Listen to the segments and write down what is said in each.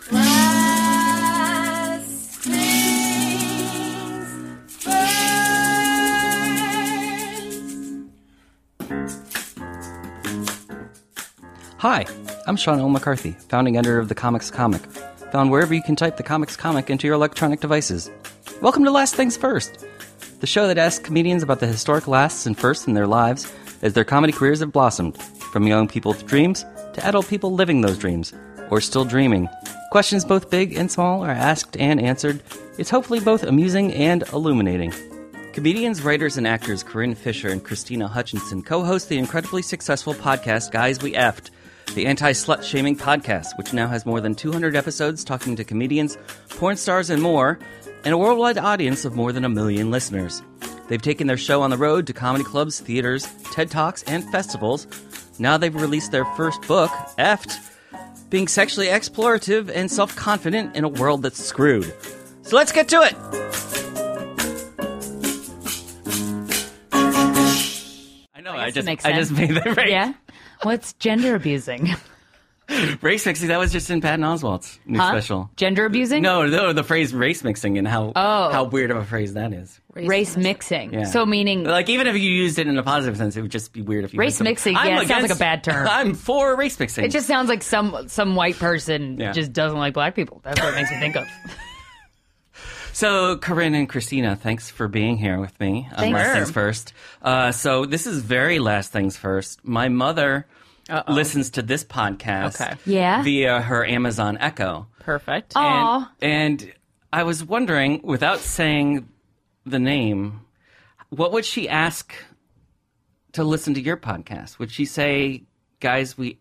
Hi, I'm Sean L. McCarthy, founding editor of The Comics Comic, found wherever you can type The Comics Comic into your electronic devices. Welcome to Last Things First, the show that asks comedians about the historic lasts and firsts in their lives as their comedy careers have blossomed, from young people's dreams to adult people living those dreams, or still dreaming. Questions both big and small are asked and answered. It's hopefully both amusing and illuminating. Comedians, writers, and actors Corinne Fisher and Krystyna Hutchinson co host the incredibly successful podcast Guys We Effed, the anti slut shaming podcast, which now has more than 200 episodes talking to comedians, porn stars, and more, and a worldwide audience of more than a million listeners. They've taken their show on the road to comedy clubs, theaters, TED Talks, and festivals. Now they've released their first book, Effed, being sexually explorative and self confident in a world that's screwed. So let's get to it! I know, I, guess just, makes I just made the right. Yeah. What's gender abusing? Race mixing, that was just in Patton Oswalt's new Huh? special. Gender abusing? No, no, the phrase race mixing and how Oh. how weird of a phrase that is. Race mixing. Yeah. So meaning Like even if you used it in a positive sense, it would just be weird if you Race used some- mixing, I'm yeah, it sounds like a bad term. I'm for race mixing. it just sounds like some some white person Yeah. just doesn't like black people. That's what it makes me think of. So, Corinne and Krystyna, thanks for being here with me on Thanks. Last Sure. Things First. Uh, so, this is very Last Things First. My mother listens to this podcast Okay. Yeah? via her Amazon Echo. Perfect. Aw. And, and I was wondering, without saying the name, what would she ask to listen to your podcast? Would she say, guys, we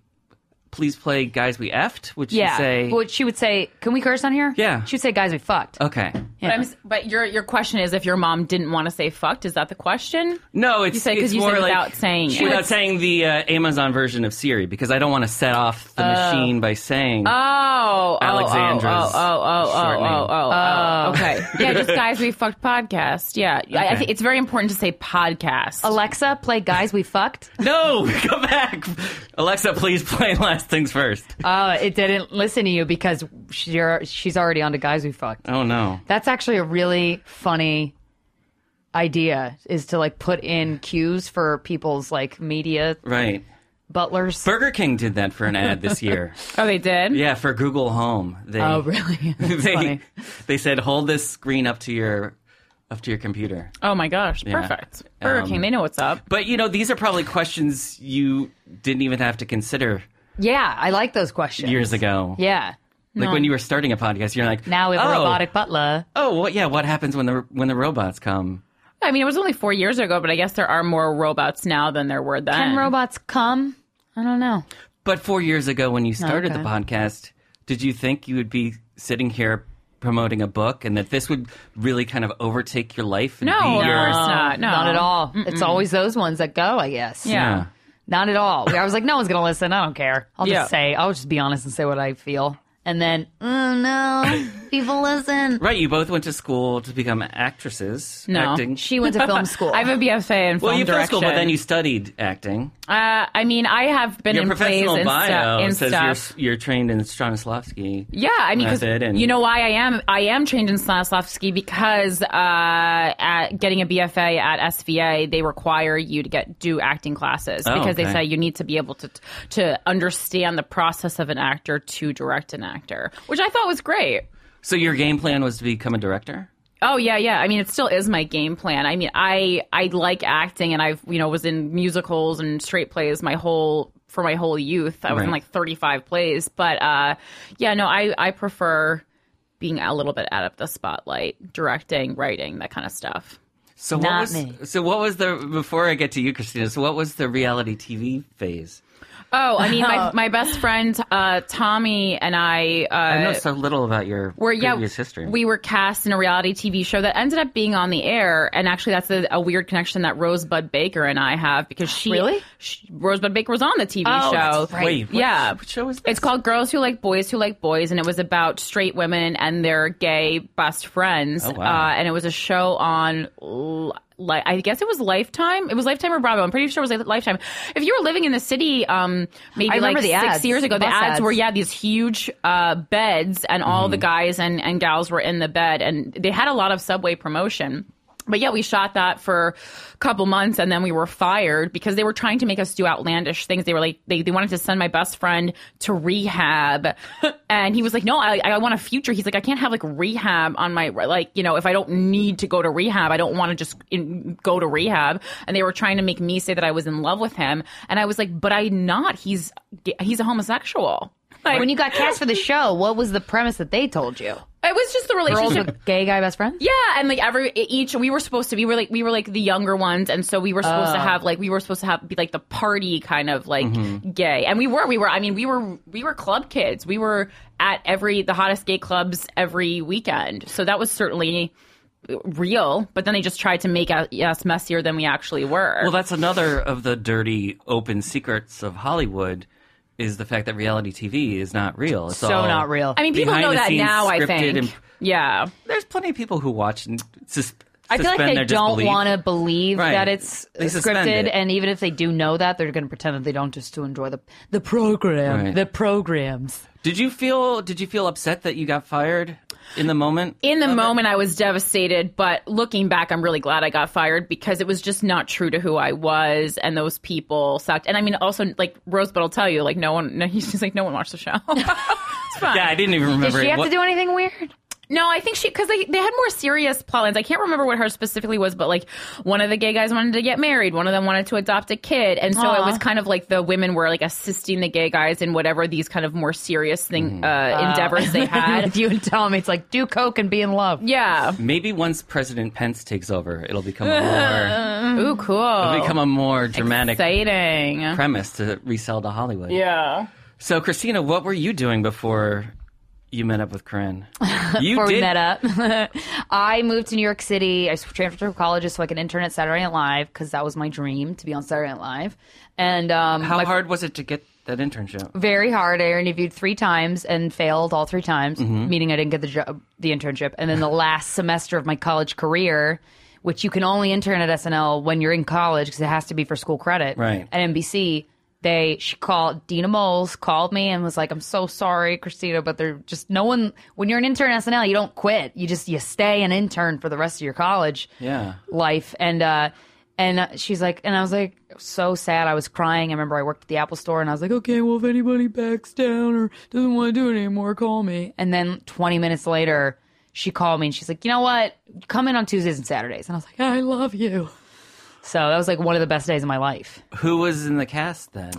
please play Guys We Effed? Would she Yeah. say, What she would say, can we curse on here? Yeah. She would say, guys, we fucked. okay. But, I'm, but your your question is if your mom didn't want to say fucked, is that the question? No, it's You said- 'cause it's you more said like without saying it. without saying the uh, Amazon version of Siri because I don't want to set off the machine by saying Oh, Alexandra's Oh, oh, oh, oh, oh, oh, oh, oh. Okay. Yeah, just guys, we fucked podcast. Yeah, I, I think it's very important to say podcast. Alexa, play guys, we fucked. no, come back, Alexa. Please play Last Things First. Oh, it didn't listen to you because she, she's already on to guys we fucked. Oh no, That's actually a really funny idea is to like put in cues for people's like media right? butlers. Burger King did that for an ad this year. oh, they did. yeah, for Google Home. They, oh, really? That's they funny. they said hold this screen up to your up to your computer. Oh my gosh, perfect. Burger Um, King, they know what's up. But you know, these are probably questions you didn't even have to consider Yeah, I like those questions. years ago. Yeah. Like when you were starting a podcast, you're like, Now we have a oh, robotic butler. Oh, well, yeah. What happens when the when the robots come? I mean, it was only four years ago, but I guess there are more robots now than there were then. Can robots come? I don't know. But four years ago, when you started the podcast, did you think you would be sitting here promoting a book and that this would really kind of overtake your life? And No, be of your, course not. No, Not at all. It's always those ones that go, I guess. Yeah. Not at all. I was like, no one's going to listen. I don't care. I'll Yeah. just say, I'll just be honest and say what I feel. And then, oh no, people listen. Right. You both went to school to become actresses. No. Acting. She went to film school. I have a BFA in film well, you film school, but then you studied acting. Uh, I mean, I have been Your in plays professional and, stu- bio and says stuff. you're you're trained in Stanislavski. Yeah, I mean, because method and- you know why I am I am trained in Stanislavski because uh, at getting a BFA at SVA they require you to get do acting classes Oh, because they say you need to be able to to understand the process of an actor to direct an actor, which I thought was great. So your game plan was to become a director. Oh yeah, yeah. I mean, it still is my game plan. I mean, I I like acting, and I've you know was in musicals and straight plays my whole for my whole youth. I was in like thirty five plays, but uh, yeah, no, I I prefer being a little bit out of the spotlight, directing, writing, that kind of stuff. So what Not was me. so what was the before I get to you, Krystyna? So what was the reality TV phase? Oh, I mean, my my best friend uh, Tommy and I. Uh, I know so little about your We're, yeah, previous history. we were cast in a reality TV show that ended up being on the air, and actually, that's a, a weird connection that Rosebud Baker and I have because she Really? she, Rosebud Baker was on the TV Oh, show. that's right. Wait, what, yeah. what show is this? It's called Girls Who Like Boys Who Like Boys, and it was about straight women and their gay best friends. Oh, wow. uh, and it was a show on l- like I guess it was Lifetime. It was Lifetime or Bravo. I'm pretty sure it was Lifetime. If you were living in the city, um, maybe I remember like the six ads, years ago, the the ads, ads. were yeah these huge uh, beds, and all the guys and and gals were in the bed, and they had a lot of subway promotion. But yeah, we shot that for a couple months and then we were fired because they were trying to make us do outlandish things. They were like, they, they wanted to send my best friend to rehab. and he was like, no, I, I want a future. He's like, I can't have like rehab on my, like, you know, if I don't need to go to rehab, I don't want to just in, go to rehab. And they were trying to make me say that I was in love with him. And I was like, but I'm not. He's, he's a homosexual. Like, When you got cast for the show, what was the premise that they told you? It was just the Girls relationship. with gay guy best friends? Yeah, and like every each we were supposed to be we were like we were like the younger ones, and so we were supposed Oh. to have like we were supposed to have be like the party kind of like Mm-hmm. gay, and we were we were I mean we were we were club kids. We were at every the hottest gay clubs every weekend, so that was certainly real. But then they just tried to make us us messier than we actually were. Well, that's another of the dirty, open secrets of Hollywood. Is the fact that reality TV is not real. It's So all not real. I mean, people know that now. I think. and- yeah. there's plenty of people who watch and sus- I feel like they don't want to believe Right. that it's They scripted, it. and even if they do know that, they're going to pretend that they don't just to enjoy the the program, Right. the programs. Did you feel? Did you feel upset that you got fired in the moment? in the moment I was devastated, but looking back, I'm really glad I got fired because it was just not true to who I was, and those people sucked. And I mean, also like Rosebud will tell you, like no one, no, he's just like no one watched the show. it's fine. Yeah, I didn't even remember. Did remember. she have what- to do anything weird? No, I think she because they they had more serious plot lines. I can't remember what hers specifically was, but like one of the gay guys wanted to get married, one of them wanted to adopt a kid, and so it was kind of like the women were like assisting the gay guys in whatever these kind of more serious thing uh, endeavors they had. If you would tell me, it's like do coke and be in love. yeah. Maybe once President Pence takes over, it'll become a more Ooh, cool. it'll become a more dramatic exciting. premise to resell to Hollywood. Yeah. So, Krystyna, what were you doing before you met up with Corinne? You Before did. we met up, I moved to New York City. I transferred to college so I could intern at Saturday Night Live because that was my dream to be on Saturday Night Live. And um, How my hard was it to get that internship? very hard. I interviewed three times and failed all three times, Mm-hmm. meaning I didn't get the job, the internship. And then the last semester of my college career, which you can only intern at SNL when you're in college because it has to be for school credit. Right. At NBC, they she called Dina Moles called me and was like, "I'm so sorry, Krystyna, but they're just no one. When you're an intern at SNL, you don't quit. You just you stay an intern for the rest of your college." Yeah. life and uh and uh, she's like and i was like so sad i was crying i remember i worked at the apple store and i was like okay well if anybody backs down or doesn't want to do it anymore call me and then 20 minutes later she called me and she's like you know what come in on tuesdays and saturdays and i was like i love you so that was like one of the best days of my life Who was in the cast then?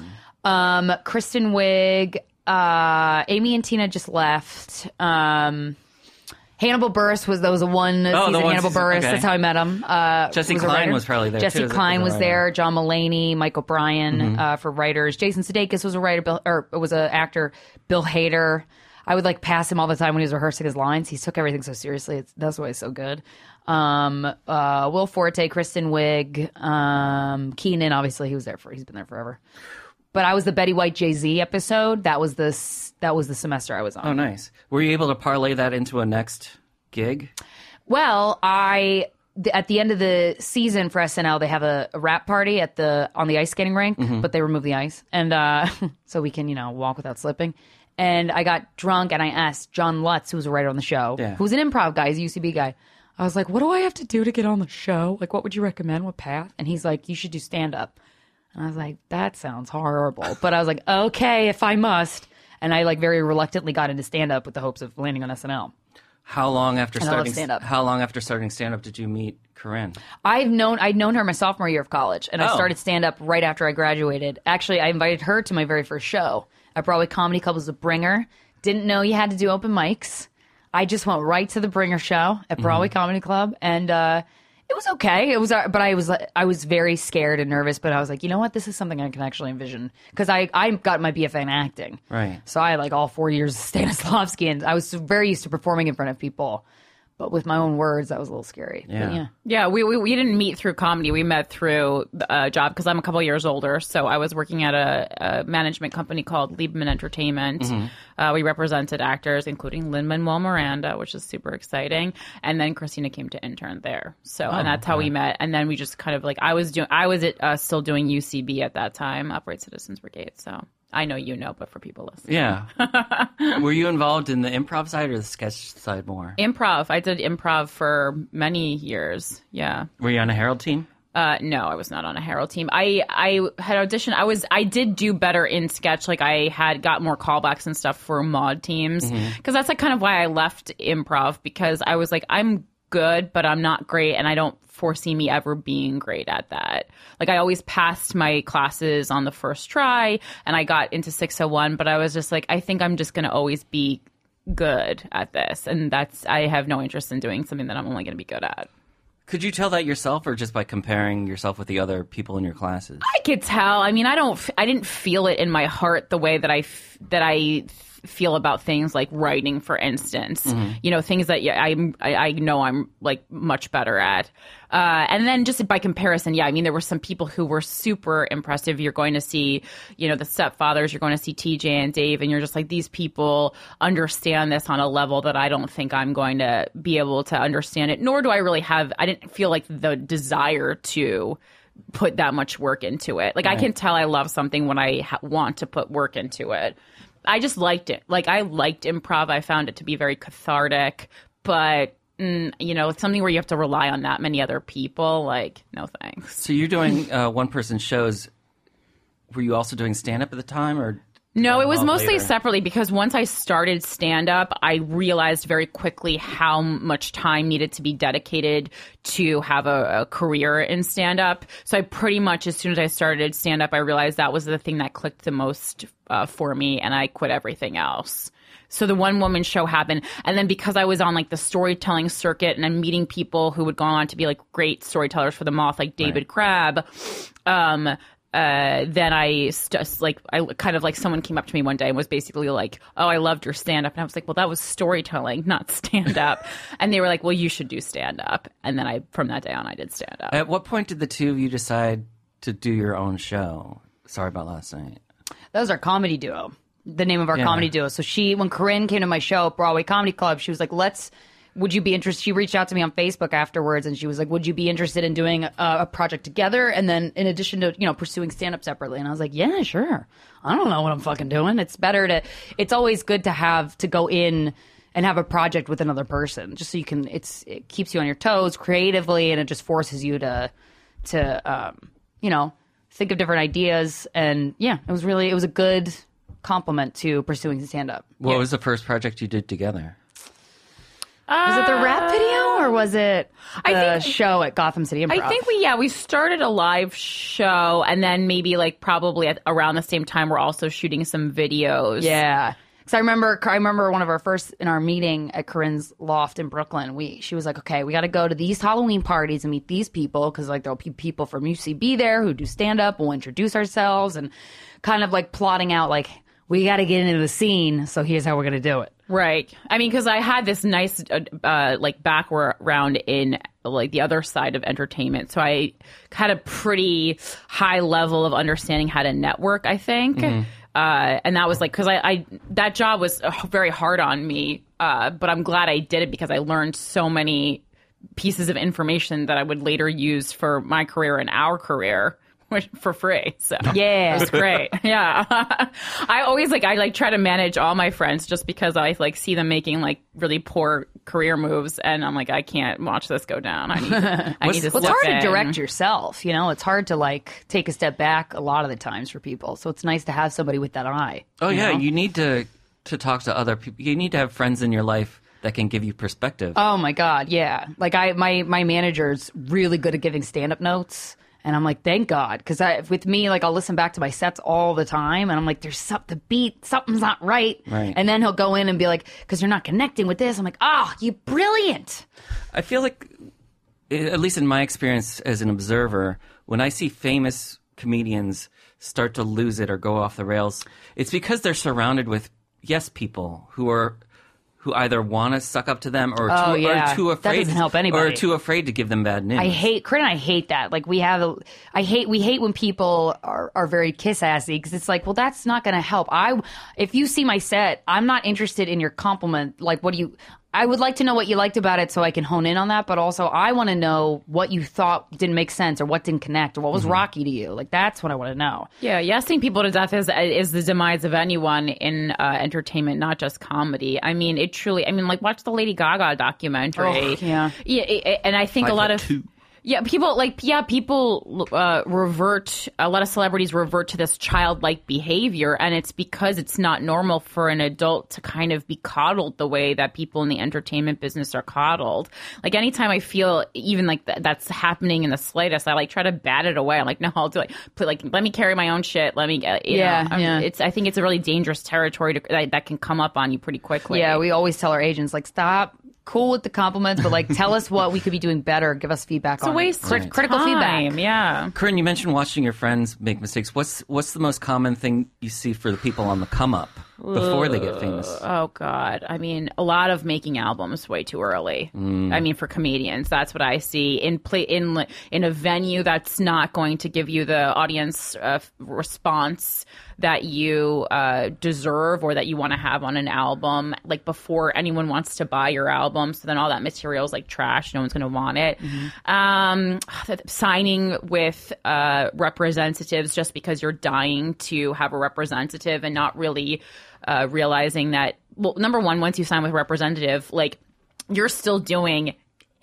um kristen wiig uh amy and tina just left um Hannibal Buress was that was a one Oh, the season one Hannibal season, Buress. okay. That's how I met him. Uh, Jessi a Klein was probably there, Jessi too, Klein was there. John Mulaney, Michael Bryan Mm-hmm. uh, for writers. Jason Sudeikis was a writer. Bill, or was an actor. Bill Hader. I would like pass him all the time when he was rehearsing his lines. He took everything so seriously. It's, that's why he's so good. Um, uh, Will Forte, Kristen Wiig, um, Kenan. Obviously, he was there for. He's been there forever. But I was the Betty White Jay Z episode. That was the s- that was the semester I was on. Oh, nice. Were you able to parlay that into a next gig? Well, I th- at the end of the season for SNL, they have a, a wrap party at the on the ice skating rink, Mm-hmm. but they remove the ice, and uh, so we can you know walk without slipping. And I got drunk, and I asked John Lutz, who was a writer on the show, who's an improv guy, he's a UCB guy. I was like, "What do I have to do to get on the show? Like, what would you recommend? What path?" And he's like, "You should do stand up." And I was like, "That sounds horrible," but I was like, "Okay, if I must." And I like very reluctantly got into stand up with the hopes of landing on SNL. How long after I love starting stand-up. How long after starting stand up did you meet Corinne? I've known I'd known her my sophomore year of college, and I Oh. started stand up right after I graduated. Actually, I invited her to my very first show at Broadway Comedy Club as a bringer. Didn't know you had to do open mics. I just went right to the bringer show at Broadway Comedy Club, and uh, it was okay. It was, uh, but I was I was very scared and nervous. But I was like, you know what, this is something I can actually envision because I I got my BFA in acting, Right. So I had like all four years of Stanislavski, and I was very used to performing in front of people. But with my own words, that was a little scary. But Yeah. yeah. Yeah, we, we we didn't meet through comedy. We met through a job because I'm a couple years older. So I was working at a, a management company called Liebman Entertainment. Uh, we represented actors, including Lin Manuel Miranda, which is super exciting. And then Krystyna came to intern there. So and that's how we met. And then we just kind of like I was doing I was at, uh, still doing UCB at that time, Upright Citizens Brigade. So I know you know, but for people listening. Yeah. Were you involved in the improv side or the sketch side more? Improv. I did improv for many years. Yeah. Were you on a Herald team? Uh, no, I was not on a Herald team. I I had auditioned. I was I did do better in sketch. Like I had got more callbacks and stuff for Maude teams because that's like kind of why I left improv because I was like I'm good, but I'm not great, and I don't foresee me ever being great at that. Like I always passed my classes on the first try, and I got into 601, but I was just like I think I'm just gonna always be good at this, and that's I have no interest in doing something that I'm only gonna be good at. Could you tell that yourself or just by comparing yourself with the other people in your classes? I could tell. I mean, I don't. I didn't feel it in my heart the way that I that I feel about things like writing, for instance. You know, things that yeah, I'm. I, I know I'm like much better at. Uh, and then just by comparison, yeah, I mean, there were some people who were super impressive. You're going to see, you know, the stepfathers. You're going to see TJ and Dave, and you're just like these people understand this on a level that I don't think I'm going to be able to understand it. Nor do I really have. I didn't feel like the desire to put that much work into it. Like I can tell I love something when I ha- want to put work into it. I just liked it. Like I liked improv. I found it to be very cathartic, but mm, you know, it's something where you have to rely on that many other people. Like, no thanks. So you're doing uh, one person shows. Were you also doing stand up at the time or? No, it was mostly later. separately because once I started stand up, I realized very quickly how much time needed to be dedicated to have a, a career in stand up. So I pretty much, as soon as I started stand up, I realized that was the thing that clicked the most uh, for me, and I quit everything else. So the one woman show happened. And then because I was on like the storytelling circuit and I'm meeting people who would go on to be like great storytellers for the moth, like David Crabb, um, uh, then I just like I kind of like someone came up to me one day and was basically like, "Oh, I loved your stand up," and I was like, "Well, that was storytelling, not stand up." and they were like, "Well, you should do stand up." And then I, from that day on, I did stand up. At what point did the two of you decide to do your own show? Sorry about last night. That was our comedy duo. The name of our Yeah. comedy duo. So she, when Corinne came to my show at Broadway Comedy Club, she was like, "Let's." Would you be interested? She reached out to me on Facebook afterwards, and she was like, "Would you be interested in doing a, a project together?" And then, in addition to you know pursuing stand up separately, and I was like, "Yeah, sure. I don't know what I'm fucking doing. It's better to. It's always good to have to go in and have a project with another person, just so you can. It's it keeps you on your toes creatively, and it just forces you to to um, you know think of different ideas. And yeah, it was really it was a good compliment to pursuing stand up. What was the first project you did together? Was it the rap video or um, was it the I think- show at Gotham City Improv? I think we yeah we started a live show and then maybe like probably at, around the same time we're also shooting some videos. Yeah. Because I remember, I remember one of our first in our meeting at Corinne's loft in Brooklyn. We she was like, "Okay, we got to go to these Halloween parties and meet these people because like there'll be people from UCB there who do stand up. We'll introduce ourselves and kind of like plotting out like we got to get into the scene. So here's how we're gonna do it. Right. I mean, because I had this nice, uh, uh, like, background in, like, the other side of entertainment. So I had a pretty high level of understanding how to network, I think. Uh, and that was like, because I, I, that job was uh, very hard on me. Uh, but I'm glad I did it because I learned so many pieces of information that I would later use for my career and our career. Which- For free, so Yeah. it's great. Yeah, I always like I like try to manage all my friends just because I like see them making like really poor career moves, and I'm like I can't watch this go down. I need, to, I need to. Well, it's hard in. to direct yourself. You know, it's hard to like take a step back a lot of the times for people. So it's nice to have somebody with that eye. Oh you yeah, know? you need to to talk to other people. You need to have friends in your life that can give you perspective. Oh my god, yeah. Like I, my my manager's really good at giving stand up notes, and I'm like, thank God, because with me, like I'll listen back to my sets all the time, and I'm like, there's something the beat, something's not right, Right. And then he'll go in and be like, because you're not connecting with this. I'm like, oh, you brilliant. I feel like, eh, at least in my experience as an observer, when I see famous comedians start to lose it or go off the rails, it's because they're surrounded with yes people who are who either want to suck up to them or, Oh, too, yeah. or too That afraid doesn't help or too afraid to give them bad news. I hate and I hate that. Like we have, a, I hate we hate when people are, are very kiss assy because it's like, well, that's not going to help. I if you see my set, I'm not interested in your compliment. Like, what do you? I would like to know what you liked about it so I can hone in on that. But also, I want to know what you thought didn't make sense or what didn't connect or what was rocky to you. Like that's what I want to know. Yeah, yesing people to death is is the demise of anyone in uh, entertainment, not just comedy. I mean, it truly. I mean, like watch the Lady Gaga documentary. Oh, yeah. yeah, it- it- and I think Five a lot of two. Yeah people like yeah people uh, revert. A lot of celebrities revert to this childlike behavior, and it's because it's not normal for an adult to kind of be coddled the way that people in the entertainment business are coddled. Like anytime I feel even like th- that's happening in the slightest, I like try to bat it away. I'm like, no, I'll do it. Put like, let me carry my own shit. Let me, get. you Yeah, know, yeah. It's I think it's a really dangerous territory to, that, that can come up on you pretty quickly. Yeah, we always tell our agents like, stop. Cool with the compliments, but like, tell us what we could be doing better. Give us feedback it's on a waste Crit- of critical time. feedback. Yeah. Corinne, you mentioned watching your friends make mistakes. What's what's the most common thing you see for the people on the come up before they get famous? Oh God! I mean, a lot of making albums way too early. I mean, for comedians, that's what I see in play in in a venue that's not going to give you the audience uh, response that you uh, deserve or that you want to have on an album. Like before anyone wants to buy your album, so then all that material is like trash. No one's going to want it. Um, signing with uh, representatives just because you're dying to have a representative and not really uh, realizing that. Well, number one, once you sign with representative, like you're still doing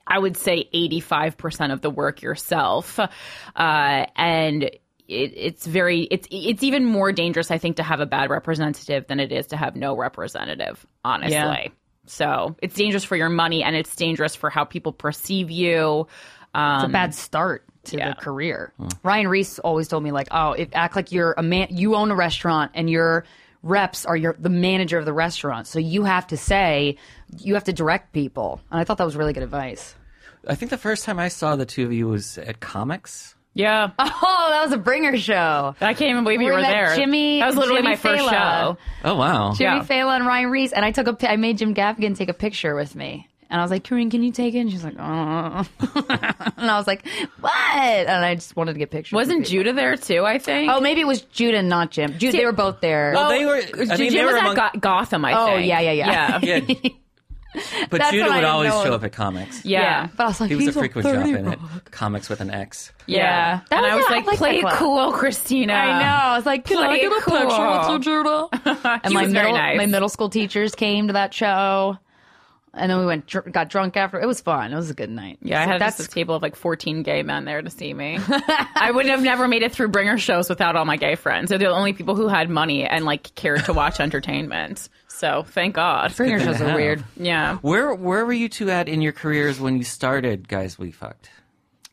I would say 85% of the work yourself. Uh, and it, it's very, it's, it's even more dangerous, I think, to have a bad representative than it is to have no representative, honestly. Yeah. So it's dangerous for your money and it's dangerous for how people perceive you. Um, It's a bad start to yeah. the career. Ryan Reiss always told me like, oh, if, act like you're a man, you own a restaurant and your reps are your the manager of the restaurant, so you have to say, you have to direct people. And I thought that was really good advice. I think the first time I saw the two of you was at Comix. Yeah. Oh, that was a bringer show. I can't even believe you We were met there. Jimmy- that was literally Jimmy my first Fallon. show. Oh wow! Jimmy Yeah. Fallon and Ryan Reiss, and I took a, pi- I made Jim Gaffigan take a picture with me. And I was like, Corinne, can you take it? And she's like, oh. and I was like, what? And I just wanted to get pictures. Wasn't. Judah there too, I think? Oh, maybe it was Judah, not Jim. Judah, they were both there. Well, they were. I Jim mean, they was were at. Go- Gotham, I Oh, think. yeah, yeah, yeah. Yeah. yeah, but That's Judah what would didn't always know. show up at Comix. Yeah. But I was like, He was a he's frequent drop 30 in at Comix with an X. Yeah. That and was I was a- I like, like play that it club. cool, Krystyna. I know. I was like, can I Play get a it cool. picture with you, Judah? and He my was very nice. my middle school teachers came to that show. And then we went, dr- got drunk after. It was fun. It was a good night. Yeah, I had that's just a table of like 14 gay men there to see me. I would have never made it through bringer shows without all my gay friends. They're the only people who had money and like cared to watch entertainment. So thank God. bringer shows are weird. Yeah. Where where were you two at in your careers when you started Guys We Fucked?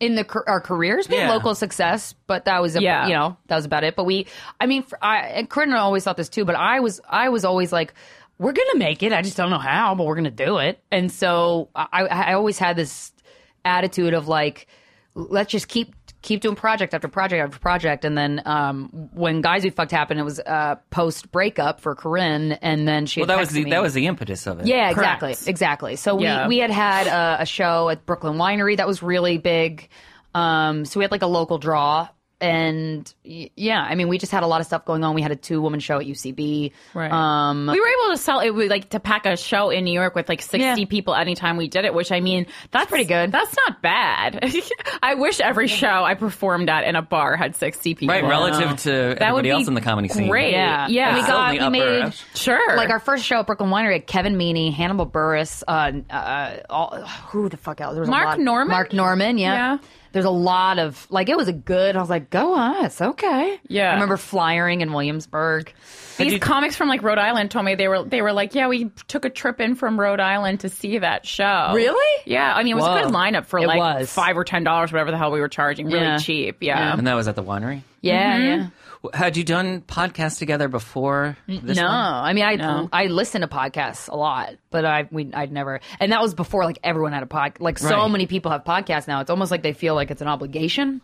in the our careers, we had Yeah. local success, but that was a, Yeah. you know that was about it. But we, I mean, for, I and Corinne always thought this too, but I was I was always like, we're gonna make it. I just don't know how, but we're gonna do it. And so I I always had this attitude of like, let's just keep keep doing project after project after project. And then um, when Guys We Fucked happened, it was uh, post breakup for Corinne, and then she Well, had that was texted the me. that was the impetus of it. Yeah, Correct. exactly, exactly. So Yeah. we we had had a, a show at Brooklyn Winery that was really big. Um, so we had like a local draw, and yeah, I mean, we just had a lot of stuff going on. We had a two woman show at UCB. Right. Um, we were able to sell it with like to pack a show in New York with like 60 Yeah. people anytime we did it, which I mean, that's pretty good. That's not bad. I wish every show I performed at in a bar had 60 people. Right, relative to That would everybody be else in the comedy scene. Great. Yeah. Yeah. And we got- we upper made- echelon. sure. like our first show at Brooklyn Winery had Kevin Meaney, Hannibal Buress, uh, uh, all, who the fuck else? There was Mark a lot. Normand? Mark Normand, yeah. Yeah. There's a lot of like it was a good. I was like, go on, it's okay. Yeah. I remember flyering in Williamsburg. These you- comics from like Rhode Island told me they were they were like, yeah, we took a trip in from Rhode Island to see that show. Really? Yeah. I mean, it was a good lineup for It like was. five or ten dollars, whatever the hell we were charging. Really Yeah. cheap. Yeah. And that was at the winery. Yeah, Mm-hmm. yeah. Had you done podcasts together before this no, one? I mean I No. I listen to podcasts a lot, but I we I'd never, and that was before like everyone had a pod. Like so Right. many people have podcasts now. It's almost like they feel like it's an obligation.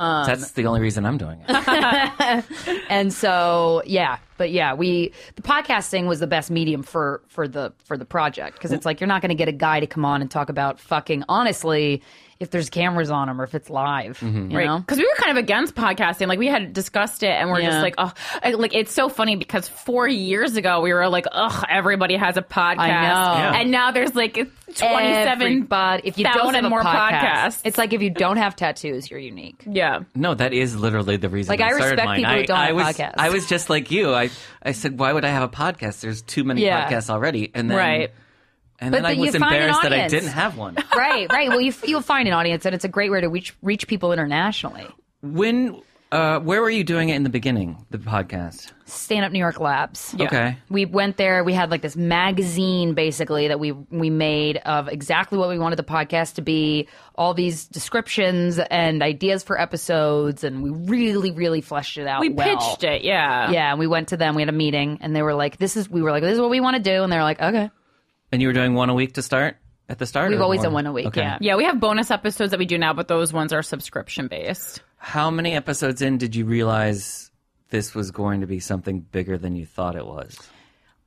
Um, That's the only reason I'm doing it. And so yeah, But yeah, we the podcasting was the best medium for for the for the project because it's like you're not going to get a guy to come on and talk about fucking honestly if there's cameras on them or if it's live. Mm-hmm. You Right. know? Because we were kind of against podcasting. Like we had discussed it and we're Yeah. just like, oh, like it's so funny because four years ago we were like, ugh, everybody has a podcast. I know. Yeah. And now there's like 27 but if you don't have a more podcast, podcasts. it's like if you don't have tattoos, you're unique. yeah. No, that is literally the reason. Like, I started respect mine. people who I, don't I have was, podcasts. I was just like you. I, I said, why would I have a podcast? There's too many Yeah. podcasts already. And then, Right. And But then I then you was find an embarrassed that I audience. didn't have one. right, right. Well, you you'll find an audience, and it's a great way to reach reach people internationally. when, uh, where were you doing it in the beginning? The podcast. Stand Up New York Labs. Okay. We went there. We had like this magazine basically that we we made of exactly what we wanted the podcast to be, all these descriptions and ideas for episodes, and we really, really fleshed it out. We well. pitched it. Yeah. Yeah, and we went to them. We had a meeting, and they were like, "This is." We were like, "This is what we want to do," and they were like, "Okay." And you were doing one a week to start at the start. We've always more? done one a week, Okay. yeah. Yeah. We have bonus episodes that we do now, but those ones are subscription based. How many episodes in did you realize this was going to be something bigger than you thought it was?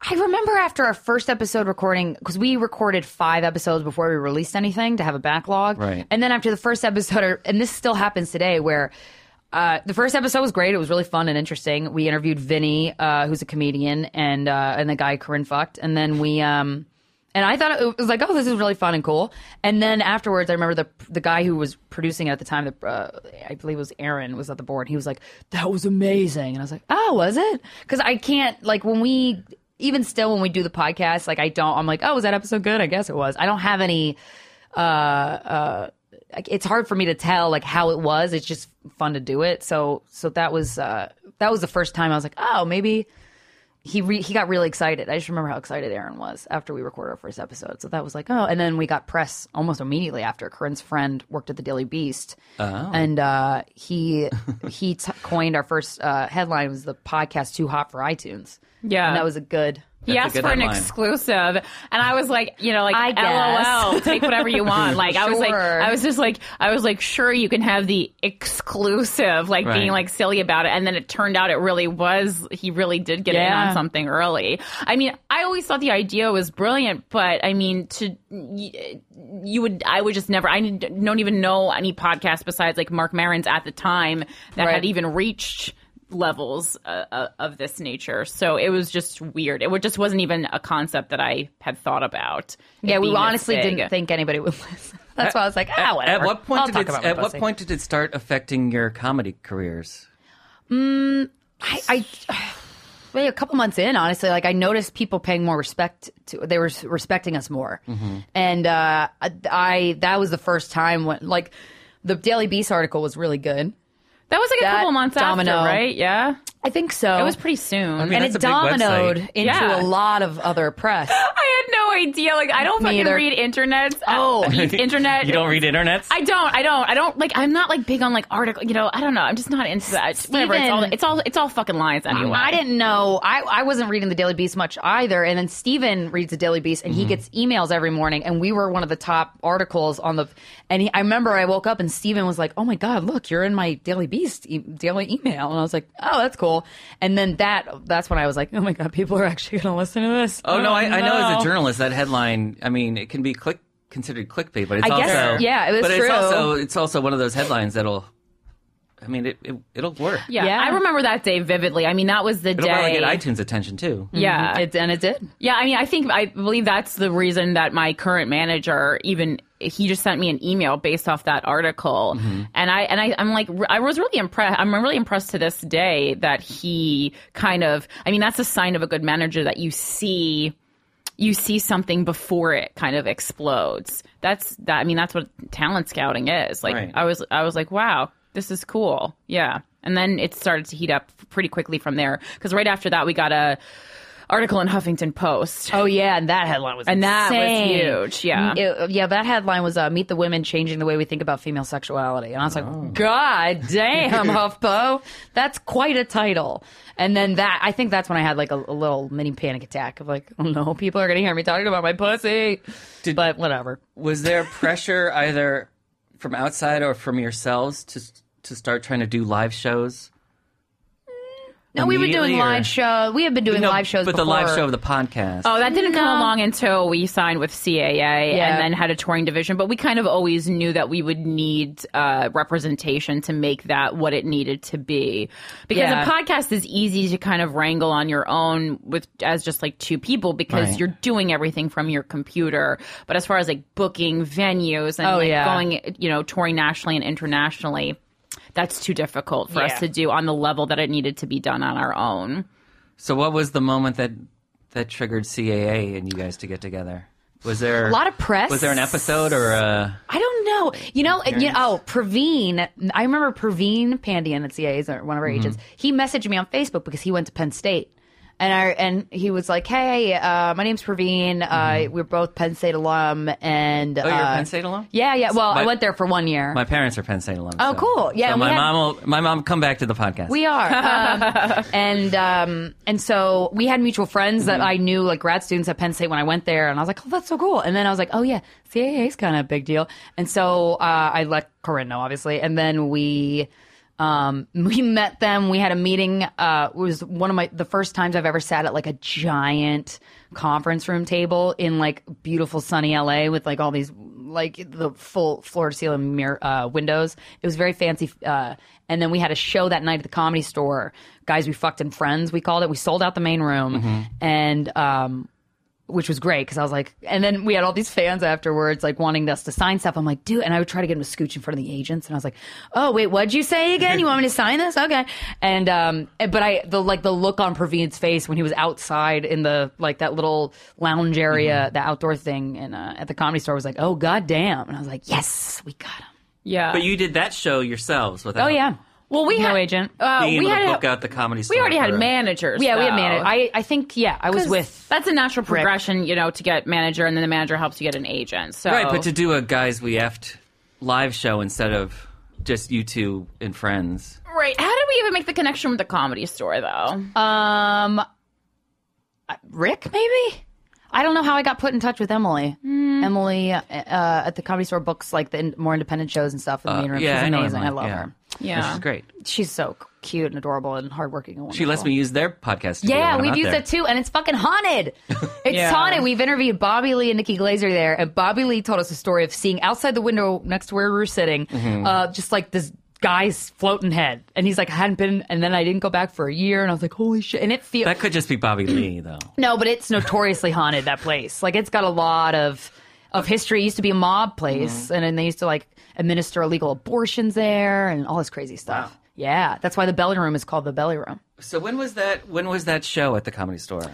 I remember after our first episode recording, because we recorded five episodes before we released anything to have a backlog. Right. And then after the first episode, and this still happens today, where uh, the first episode was great. It was really fun and interesting. We interviewed Vinny, uh, who's a comedian, and uh, and the guy Corinne fucked. And then we. Um, and I thought it was like, oh, this is really fun and cool. And then afterwards, I remember the the guy who was producing it at the time, the, uh, I believe it was Aaron, was at the board. He was like, that was amazing. And I was like, oh, was it? Because I can't, like, when we, even still, when we do the podcast, like, I don't, I'm like, oh, was that episode good? I guess it was. I don't have any, uh, uh, it's hard for me to tell, like, how it was. It's just fun to do it. So, so that was, uh, that was the first time I was like, oh, maybe he re- he got really excited. I just remember how excited Aaron was after we recorded our first episode. So that was like, oh, and then we got press almost immediately after. Corinne's friend worked at the Daily Beast, and uh, he he t- coined our first uh, headline was the podcast too hot for iTunes. Yeah. and that was a good. He That's a asked for an exclusive, and I was like, you know, like, I. LOL, take whatever you want. Like, I was like, I was just like, I was like, sure, you can have the exclusive, like Right. being like silly about it, and then it turned out it really was. He really did get in on something early. I mean, I always thought the idea was brilliant, but I mean, to you would, I would just never. I don't even know any podcast besides like Marc Maron's at the time that Right. had even reached levels uh, uh, of this nature. So it was just weird. It just wasn't even a concept that I had thought about. Yeah, we honestly big. didn't think anybody would listen. That's why I was like, ah, At- whatever. At what point I'll did it, about my at what point did it start affecting your comedy careers? I, I maybe a couple months in, honestly, like I noticed people paying more respect to. They were respecting us more, and uh, I that was the first time when like the Daily Beast article was really good. That was like a couple months domino. after, right? Yeah, I think so. it was pretty soon. I mean, and it dominoed into Yeah. a lot of other press. I had no idea. Like, I don't Me fucking either. read internet. Uh, oh. internet. You don't read internets? I don't. I don't. I don't like. I'm not like big on like article. You know. I don't know. I'm just not into that. Whatever. It's all. It's all. It's all fucking lies anyway. I didn't know. I, I wasn't reading the Daily Beast much either. And then Steven reads the Daily Beast and he mm-hmm. gets emails every morning. And we were one of the top articles on the. And he, I remember I woke up and Steven was like, oh my God, look, you're in my Daily Beast e- daily email. And I was like, oh, that's cool. And then that that's when I was like, oh my God, people are actually going to listen to this. Oh no, I, I know as a journalist that headline. I mean, it can be click considered clickbait, but it's I guess- also yeah, it was but true. it's also it's also one of those headlines that'll. I mean, it, it it'll work. Yeah, Yeah. I remember that day vividly. I mean, that was the It'll day. probably get iTunes attention too. Mm-hmm. yeah, It, and it did. Yeah, I mean, I think I believe that's the reason that my current manager even he just sent me an email based off that article, mm-hmm. and I and I I'm like I was really impressed. I'm really impressed to this day that he kind of. I mean, that's a sign of a good manager that you see you see something before it kind of explodes. That's that. I mean, that's what talent scouting is. Like Right. I was I was like, wow, this is cool. Yeah, and then it started to heat up pretty quickly from there because right after that we got a article in Huffington Post. Oh yeah, and that headline was And that was huge, yeah. It- yeah. That headline was uh, "Meet the Women Changing the Way We Think About Female Sexuality," and I was like, "God damn, HuffPo, that's quite a title." And then that, I think that's when I had like a, a little mini panic attack of like, "Oh no, people are gonna hear me talking about my pussy," but whatever. Was there pressure either from outside or from yourselves to to start trying to do live shows? No, we were doing or- live show. We have been doing No, live shows, but the live show of the podcast. Oh, that didn't come along until we signed with CAA Yeah. and then had a touring division. But we kind of always knew that we would need uh, representation to make that what it needed to be. Because Yeah. a podcast is easy to kind of wrangle on your own with as just like two people because Right. you're doing everything from your computer. But as far as like booking venues and Oh, like yeah. going, you know, touring nationally and internationally. That's too difficult for Yeah. us to do on the level that it needed to be done on our own. So, what was the moment that that triggered CAA and you guys to get together? Was there A lot of press. Was there an episode or a? I don't know. You know, you know, oh, Praveen. I remember Praveen Pandian at CA is one of our mm-hmm. agents. He messaged me on Facebook because he went to Penn State. And I and he was like, "Hey, uh, my name's Praveen. Uh, we're both Penn State alum, and Oh, you're a uh, Penn State alum. Yeah, yeah. Well, I went there for one year. My parents are Penn State alum. Oh, so- cool. Yeah, so my had- mom will. My mom come back to the podcast. We are, um, and um, and so we had mutual friends that I knew, like grad students at Penn State when I went there, and I was like, oh, that's so cool. And then I was like, oh yeah, CAA is kind of a big deal. And so uh, I let Corinne know, obviously, and then we. Um, we met them. We had a meeting. Uh, it was one of my the first times I've ever sat at like a giant conference room table in like beautiful sunny LA with like all these like the full floor to ceiling mirror uh, windows. It was very fancy. Uh, and then we had a show that night at the comedy store. Guys, we fucked in friends. We called it. We sold out the main room, and um, which was great because I was like, and then we had all these fans afterwards, like wanting us to sign stuff. I'm like, dude, and I would try to get him to scooch in front of the agents, and I was like, oh wait, what'd you say again? You want me to sign this? Okay. And um, but I the like the look on Praveen's face when he was outside in the like that little lounge area, the outdoor thing, and uh, at the comedy store was like, oh god damn, and I was like, yes, we got him. Yeah. But you did that show yourselves without. Oh yeah. Well, we No had agent. Uh, Being we able had to book out the comedy. we already had managers. Yeah, we had managers. I I think yeah, I was with that's a natural progression, you know, to get manager, and then the manager helps you get an agent. So Right, but to do a guys we effed live show instead of just you two and friends. right, how did we even make the connection with the comedy store, though? Um, Rick, maybe. I don't know how I got put in touch with Emily. Emily uh, uh, at the comedy store books like the in- more independent shows and stuff in the main room. Uh, yeah, She's amazing. I, Emily, love yeah. her. Yeah. She's great. She's so cute and adorable and hardworking. And She lets me use their podcast. studio Yeah, we've used there. that too, and it's fucking haunted. It's Yeah. haunted. We've interviewed Bobby Lee and Nikki Glazer there, and Bobby Lee told us a story of seeing outside the window next to where we were sitting, Mm-hmm. uh, just like this guy's floating head, and he's like, I hadn't been, and then I didn't go back for a year, and I was like, holy shit, and it feels That could just be Bobby Lee, though. no, but it's notoriously haunted. That place, like, it's got a lot of of history. It used to be a mob place, Mm-hmm. and then they used to like administer illegal abortions there and all this crazy stuff. Yeah, that's why the belly room is called the belly room. So when was that? When was that show at the Comedy Store?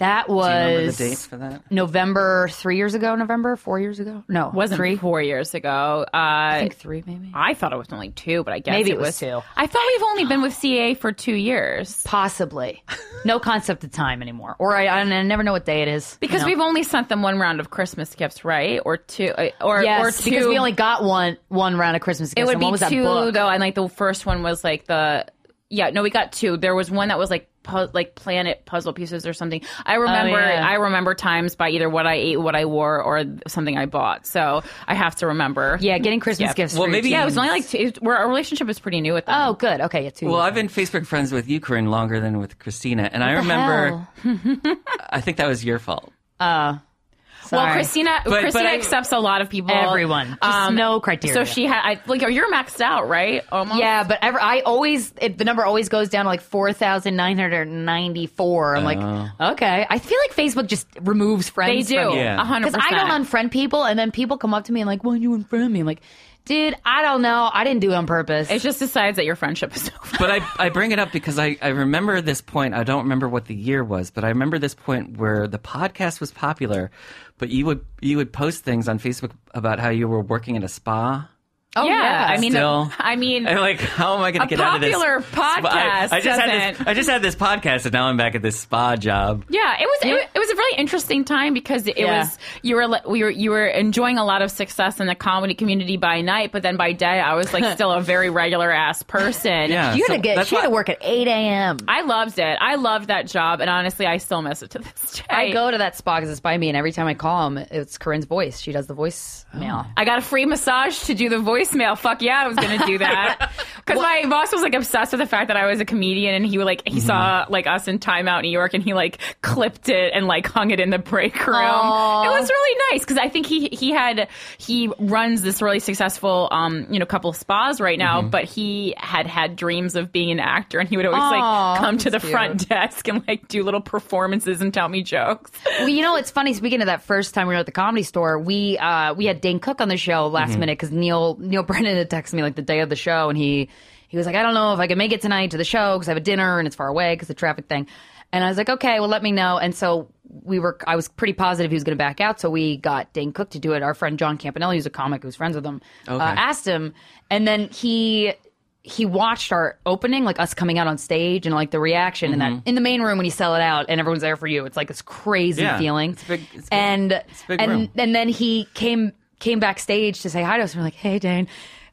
That Do you remember was the date for that? November three years ago. November four years ago. No, Wasn't three. four years ago. Uh, I think three, maybe. I thought it was only two, but I guess Maybe it it was two. I thought we've only been with CA for two years Possibly. No concept of time anymore, or I, I, I never know what day it is because you know? we've only sent them one round of Christmas gifts, right? Or two, uh, or yes, or two. because we only got one one round of Christmas gifts. It gifts. would and be what was that two book? though, and like the first one was like the yeah. No, we got two. There was one that was like pu- like planet puzzle pieces or something. I remember. Oh, yeah. I remember times by either what I ate, what I wore, or something I bought. So I have to remember. Yeah, getting Christmas Yeah. gifts. Well, for maybe- your Yeah, it was only like two, it- our relationship is pretty new with them. Oh, good. Okay, yeah, two. Well, years. I've been Facebook friends with you, Corinne, longer than with Krystyna, and I the remember. I think that was your fault. Uh, Well. Krystyna, But- Krystyna but I- accepts a lot of people. Everyone. Just um, no criteria. So she had, I, like, you're maxed out, right? Almost. Yeah, but ever, I always it, the number always goes down to like four thousand nine hundred ninety four. I'm Oh. like, uh. okay. I feel like Facebook just removes friends. They friends. do. from you. Yeah. A Because I don't unfriend people, and then people come up to me and like, "Why you unfriend me?" I'm like, "Dude, I don't know. I didn't do it on purpose." It just decides that your friendship is over. But I, I bring it up because I, I remember this point. I don't remember what the year was, but I remember this point where the podcast was popular, but you would you would post things on Facebook about how you were working at a spa. Oh yeah, I mean, Still. I mean, And like, how am I going to get out of this? popular spa- I, podcast I just had this. I just had this podcast, and now I'm back at this spa job. Yeah, it was it, it was a really interesting time because it Yeah. was you were we were you were enjoying a lot of success in the comedy community by night, but then by day I was like still a very regular ass person. Yeah, you had so to get. that's She had to work at eight a.m. I loved it. I loved that job, and honestly, I still miss it to this day. I go to that spa because it's by me, and every time I call him, it's Corinne's voice. She does the voice mail. I got a free massage to do the voicemail voicemail. Fuck yeah, I was gonna do that. Because my boss was like obsessed with the fact that I was a comedian, and he like he saw like us in Time Out New York, and he like clipped it and like hung it in the break room. Aw. It was really nice because I think he he had he runs this really successful um you know couple spas right now, but he had had dreams of being an actor, and he would always Aw, like come to the that's front desk and like do little performances and tell me jokes. Well, you know, it's funny. Speaking of that first time we were at the comedy store, we uh, we had Dane Cook on the show last minute because Neil Neil Brennan had texted me like the day of the show, and he he was like, I don't know if I can make it tonight to the show because I have a dinner and it's far away because the traffic thing. And I was like, okay, well, let me know. And so we were. I was pretty positive he was going to back out, so we got Dane Cook to do it. Our friend John Campanelli, who's a comic who's friends with him, uh, asked him, and then he he watched our opening, like us coming out on stage and like the reaction and that in the main room when you sell it out and everyone's there for you. It's like this crazy Yeah, feeling. it's big- it's big- and it's big and room. and then he came came backstage to say hi to us. And we're like, hey Dane.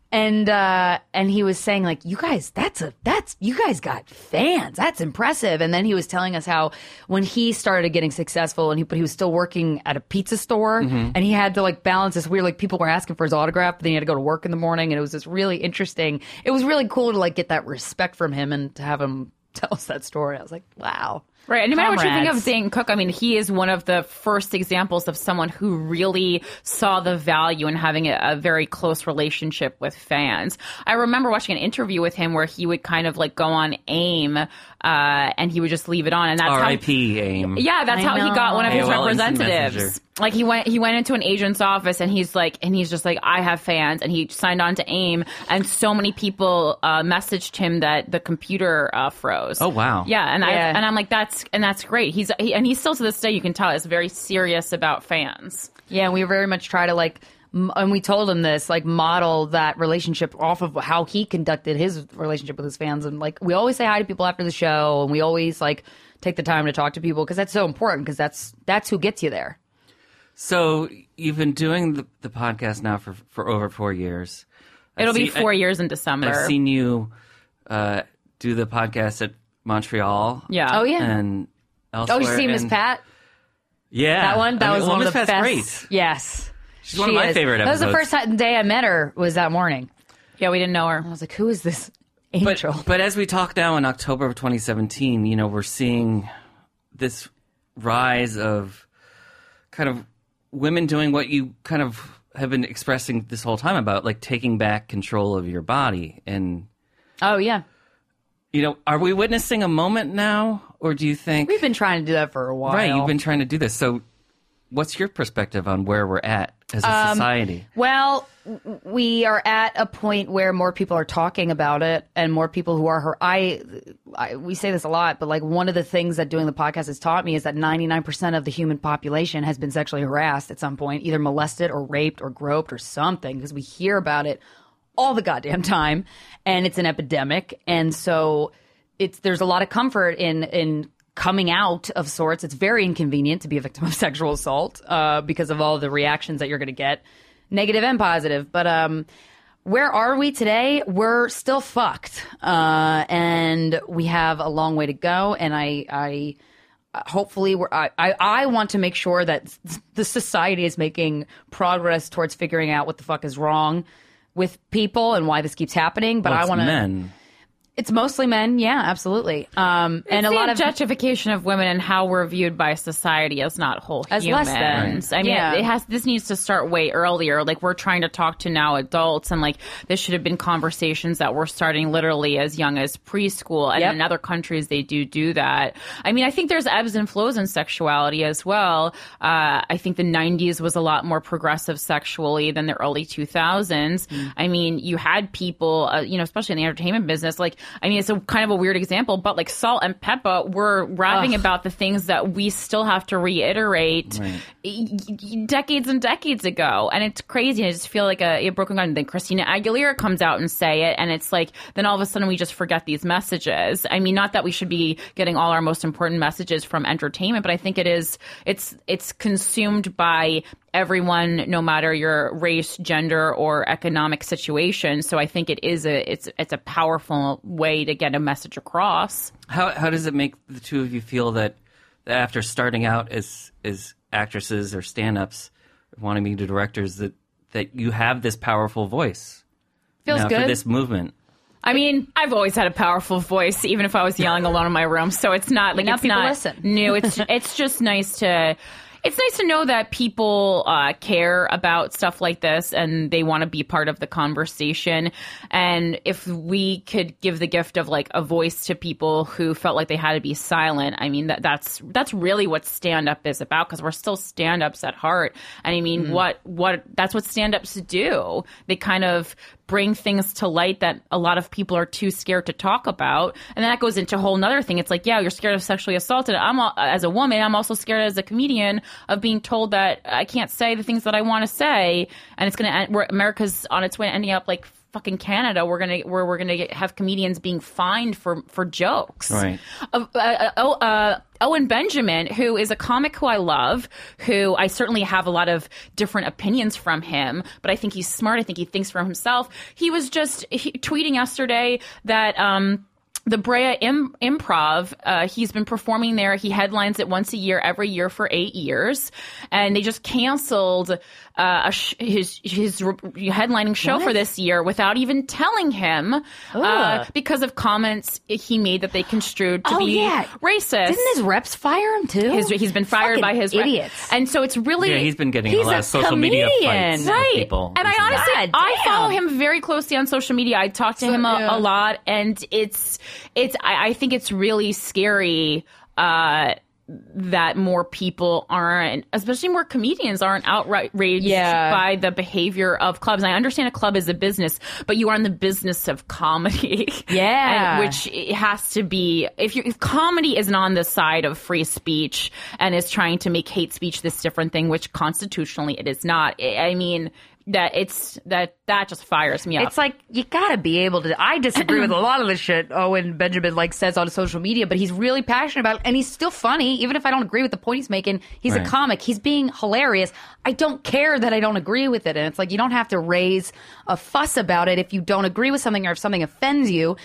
And uh and he was saying like you guys that's a that's you guys got fans that's impressive and then he was telling us how when he started getting successful and he but he was still working at a pizza store Mm-hmm. and he had to like balance this weird like people were asking for his autograph but then he had to go to work in the morning and it was this really interesting it was really cool to like get that respect from him and to have him tell us that story I was like wow Right. And no matter what you think of. Dane Cook, I mean, he is one of the first examples of someone who really saw the value in having a, a very close relationship with fans. I remember watching an interview with him where he would kind of like go on AIM, uh, and he would just leave it on. And that's how. R.I.P. Aim. Yeah, that's I how he got one of his AOL Instant representatives. Like he went, he went into an agent's office and he's like, and he's just like, I have fans, and he signed on to AIM, and so many people uh, messaged him that the computer uh, froze. Oh, wow. Yeah, and I and I'm like, that's and that's great. He's he, and he's still to this day, you can tell, is very serious about fans. Yeah, and we very much try to like, m- and we told him this, like, model that relationship off of how he conducted his relationship with his fans, and like, we always say hi to people after the show, and we always like take the time to talk to people because that's so important because that's that's who gets you there. So you've been doing the, the podcast now for for over four years. I've It'll be seen- four I- years in December. I've seen you uh, do the podcast at Montreal. yeah. Oh yeah. And oh, you see Miss Pat? Yeah, That one, that I mean, was well, one Miss of the Pat's best. Great. Yes, She's one of my is. favorite That was the first time, the day I met her. Was that morning? yeah, we didn't know her. I was like, who is this But, angel? but as we talk now in October of 2017, you know, we're seeing this rise of kind of women doing what you kind of have been expressing this whole time about, like taking back control of your body. And, oh yeah, you know, are we witnessing a moment now? Or do you think. we've been trying to do that for a while. right, you've been trying to do this. So, what's your perspective on where we're at as a Um, society? Well, we are at a point where more people are talking about it, and more people who are her. I, I, we say this a lot, but like one of the things that doing the podcast has taught me is that ninety nine percent of the human population has been sexually harassed at some point, either molested or raped or groped or something, because we hear about it all the goddamn time, and it's an epidemic, and so it's there's a lot of comfort in in coming out of sorts. It's very inconvenient to be a victim of sexual assault uh, because of all the reactions that you're going to get, negative and positive. But um, where are we today? We're still fucked, uh, and we have a long way to go. And I, I hopefully we're, I, I, I want to make sure that the society is making progress towards figuring out what the fuck is wrong with people and why this keeps happening. But Well, I want to. men. It's mostly men, yeah, absolutely. Um, and a the lot of objectification of women and how we're viewed by society as not whole As humans. less than. I mean, Yeah. it has. This needs to start way earlier. Like we're trying to talk to now adults, and like this should have been conversations that we're starting literally as young as preschool. And Yep. in other countries, they do do that. I mean, I think there's ebbs and flows in sexuality as well. Uh, I think the '90s was a lot more progressive sexually than the early 2000s. Mm. I mean, you had people, uh, you know, especially in the entertainment business. Like, I mean, it's a kind of a weird example, but like Salt and Pepa were rapping about the things that we still have to reiterate y- decades and decades ago, and it's crazy. I just feel like a, a broken gun. Then Christina Aguilera comes out and say it, and it's like then all of a sudden we just forget these messages. I mean, not that we should be getting all our most important messages from entertainment, but I think it is it's it's consumed by everyone no matter your race gender or economic situation so i think it is a it's it's a powerful way to get a message across How how does it make the two of you feel that, that after starting out as as actresses or stand ups, wanting to be directors, that that you have this powerful voice? Feels now good. for this movement. I mean, I've always had a powerful voice, even if I was yelling alone in my room. So it's not like now it's people not listen. new. It's it's just nice to. It's nice to know that people uh, care about stuff like this and they want to be part of the conversation. And if we could give the gift of like a voice to people who felt like they had to be silent, I mean that that's that's really what stand up is about because we're still stand ups at heart. And I mean, what what that's what stand ups do. They kind of bring things to light that a lot of people are too scared to talk about. And then that goes into a whole nother thing. It's like, yeah, you're scared of sexually assaulted. I'm as a woman, I'm also scared as a comedian of being told that I can't say the things that I want to say. And it's going to end, where America's on its way ending up like fucking Canada. We're to, where we're going to have comedians being fined for, for jokes. Right. Uh, uh, oh, uh, Owen Benjamin, who is a comic who I love, who I certainly have a lot of different opinions from him, but I think he's smart. I think he thinks for himself. He was just he, tweeting yesterday that. Um, the Brea Im- Improv, uh, he's been performing there. He headlines it once a year, every year for eight years, and they just canceled uh, a sh- his his re- headlining show for this year without even telling him uh, because of comments he made that they construed to Oh, be yeah. racist. Didn't his reps fire him too? His, he's been fired Fucking by his rep- idiots. and so it's really Yeah, he's been getting He's a lot a of social media comedian. fights with right. people. And I honestly, God I follow him very closely on social media. I talk to him a, yeah. a lot, and it's it's. I, I think it's really scary. Uh, that more people aren't, especially more comedians aren't outraged Yeah. by the behavior of clubs. I understand a club is a business, but you are in the business of comedy. Yeah. And- which it has to be, if you, if comedy isn't on the side of free speech and is trying to make hate speech this different thing, which constitutionally it is not. I mean, that it's, that, that just fires me up. It's like you gotta be able to. I disagree with a lot of the shit Owen Benjamin like says on social media, but he's really passionate about it, and he's still funny, even if I don't agree with the point he's making. He's Right. a comic. He's being hilarious. I don't care that I don't agree with it, and it's like you don't have to raise a fuss about it if you don't agree with something or if something offends you.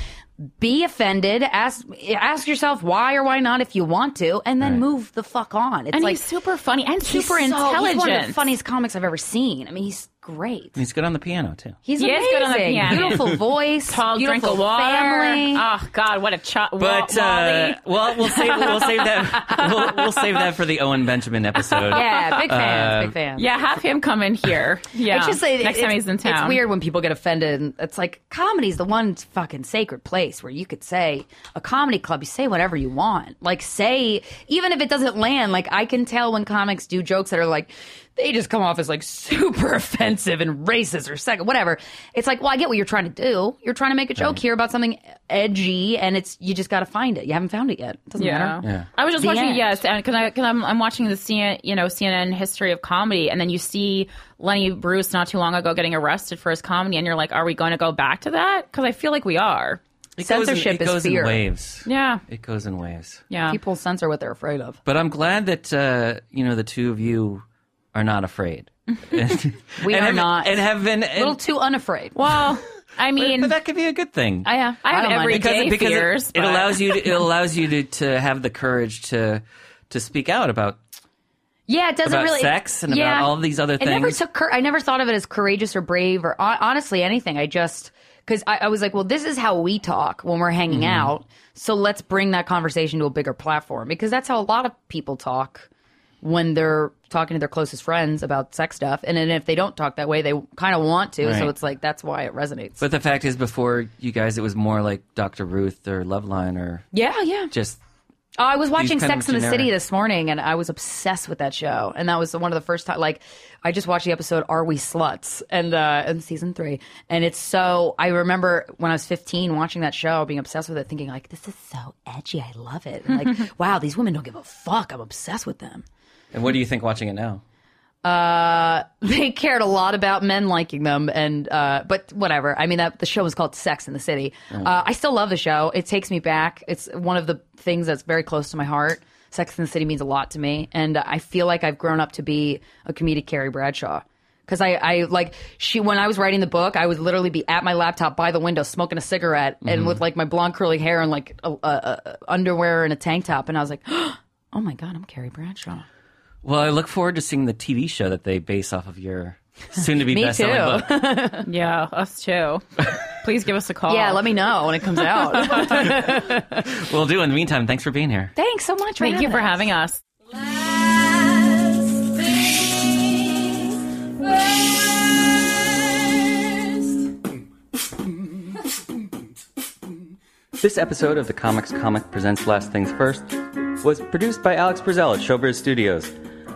Be offended. Ask ask yourself why or why not if you want to, and then Right. move the fuck on. It's and like he's super funny and he's super so- intelligent. He's one of the funniest comics I've ever seen. I mean, he's great. He's good on the piano too. He's He amazing. good on the piano. Beautiful voice. Tall drink beautiful of water. Family. Oh God, what a ch- But uh, well, we'll save we'll save that we'll, we'll save that for the Owen Benjamin episode. yeah, big fans. Uh, big fans. yeah, have him come in here. Yeah, It's just like, next it's, time he's in town. It's weird when people get offended. And it's like comedy's the one fucking sacred place where you could say a comedy club. You say whatever you want. Like say even if it doesn't land. Like I can tell when comics do jokes that are like they just come off as like super offensive and racist or second whatever. It's like well I get what you're trying to do. You're trying to make a joke here about something edgy, and it's you just got to find it. You haven't found it yet. It doesn't Yeah. matter. Yeah. I was just The watching, end. yes, because I, cause I'm, I'm watching the CNN, you know, CNN history of comedy, and then you see Lenny Bruce not too long ago getting arrested for his comedy, and you're like, are we going to go back to that? Because I feel like we are. It goes in- Censorship it is goes fear. in waves. Yeah, It goes in waves. yeah. People censor what they're afraid of. But I'm glad that uh, you know the two of you are not afraid. We and are have, not. and have been. a little too unafraid. well, I mean, but that could be a good thing. I, I I have it. everyday because it- fears. it, but- allows you to, it allows you to, to have the courage to to speak out about Yeah, it doesn't about really sex and yeah. about all these other It never things. took. I never thought of it as courageous or brave or honestly anything. I just because I, I was like, well, this is how we talk when we're hanging Mm-hmm. out. So let's bring that conversation to a bigger platform because that's how a lot of people talk when they're talking to their closest friends about sex stuff. And then if they don't talk that way, they kind of want to. So it's like that's why it resonates. but the fact is, before you guys, it was more like Dr. Ruth or Loveline or yeah, yeah. just Oh, I was watching Sex in the City this morning, and I was obsessed with that show. And that was one of the first time. Like, I just watched the episode "Are We Sluts?" and uh, in season three, and it's so. I remember when I was 15 watching that show, being obsessed with it, thinking like, "This is so edgy. I love it." And like, wow, these women don't give a fuck. I'm obsessed with them. And what do you think watching it now? They cared a lot about men liking them, and uh, but whatever. I mean, that the show was called Sex in the City. Uh, I still love the show. It takes me back. It's one of the things that's very close to my heart. Sex in the City means a lot to me, and I feel like I've grown up to be a comedic Carrie Bradshaw. Because I, I like she when I was writing the book, I would literally be at my laptop by the window smoking a cigarette and with like my blonde curly hair and like a, a, a underwear and a tank top, and I was like, oh my god, I'm Carrie Bradshaw. Well, I look forward to seeing the TV show that they base off of your Soon to be Me best-selling too. book. Yeah, us too. Please give us a call. Yeah, let me know when it comes out. We'll do. In the meantime, thanks for being here. Thanks so much. For Thank you for having us. having us. This episode of the Comics Comic Presents Last Things First was produced by Alex Brazell at Showbiz Studios.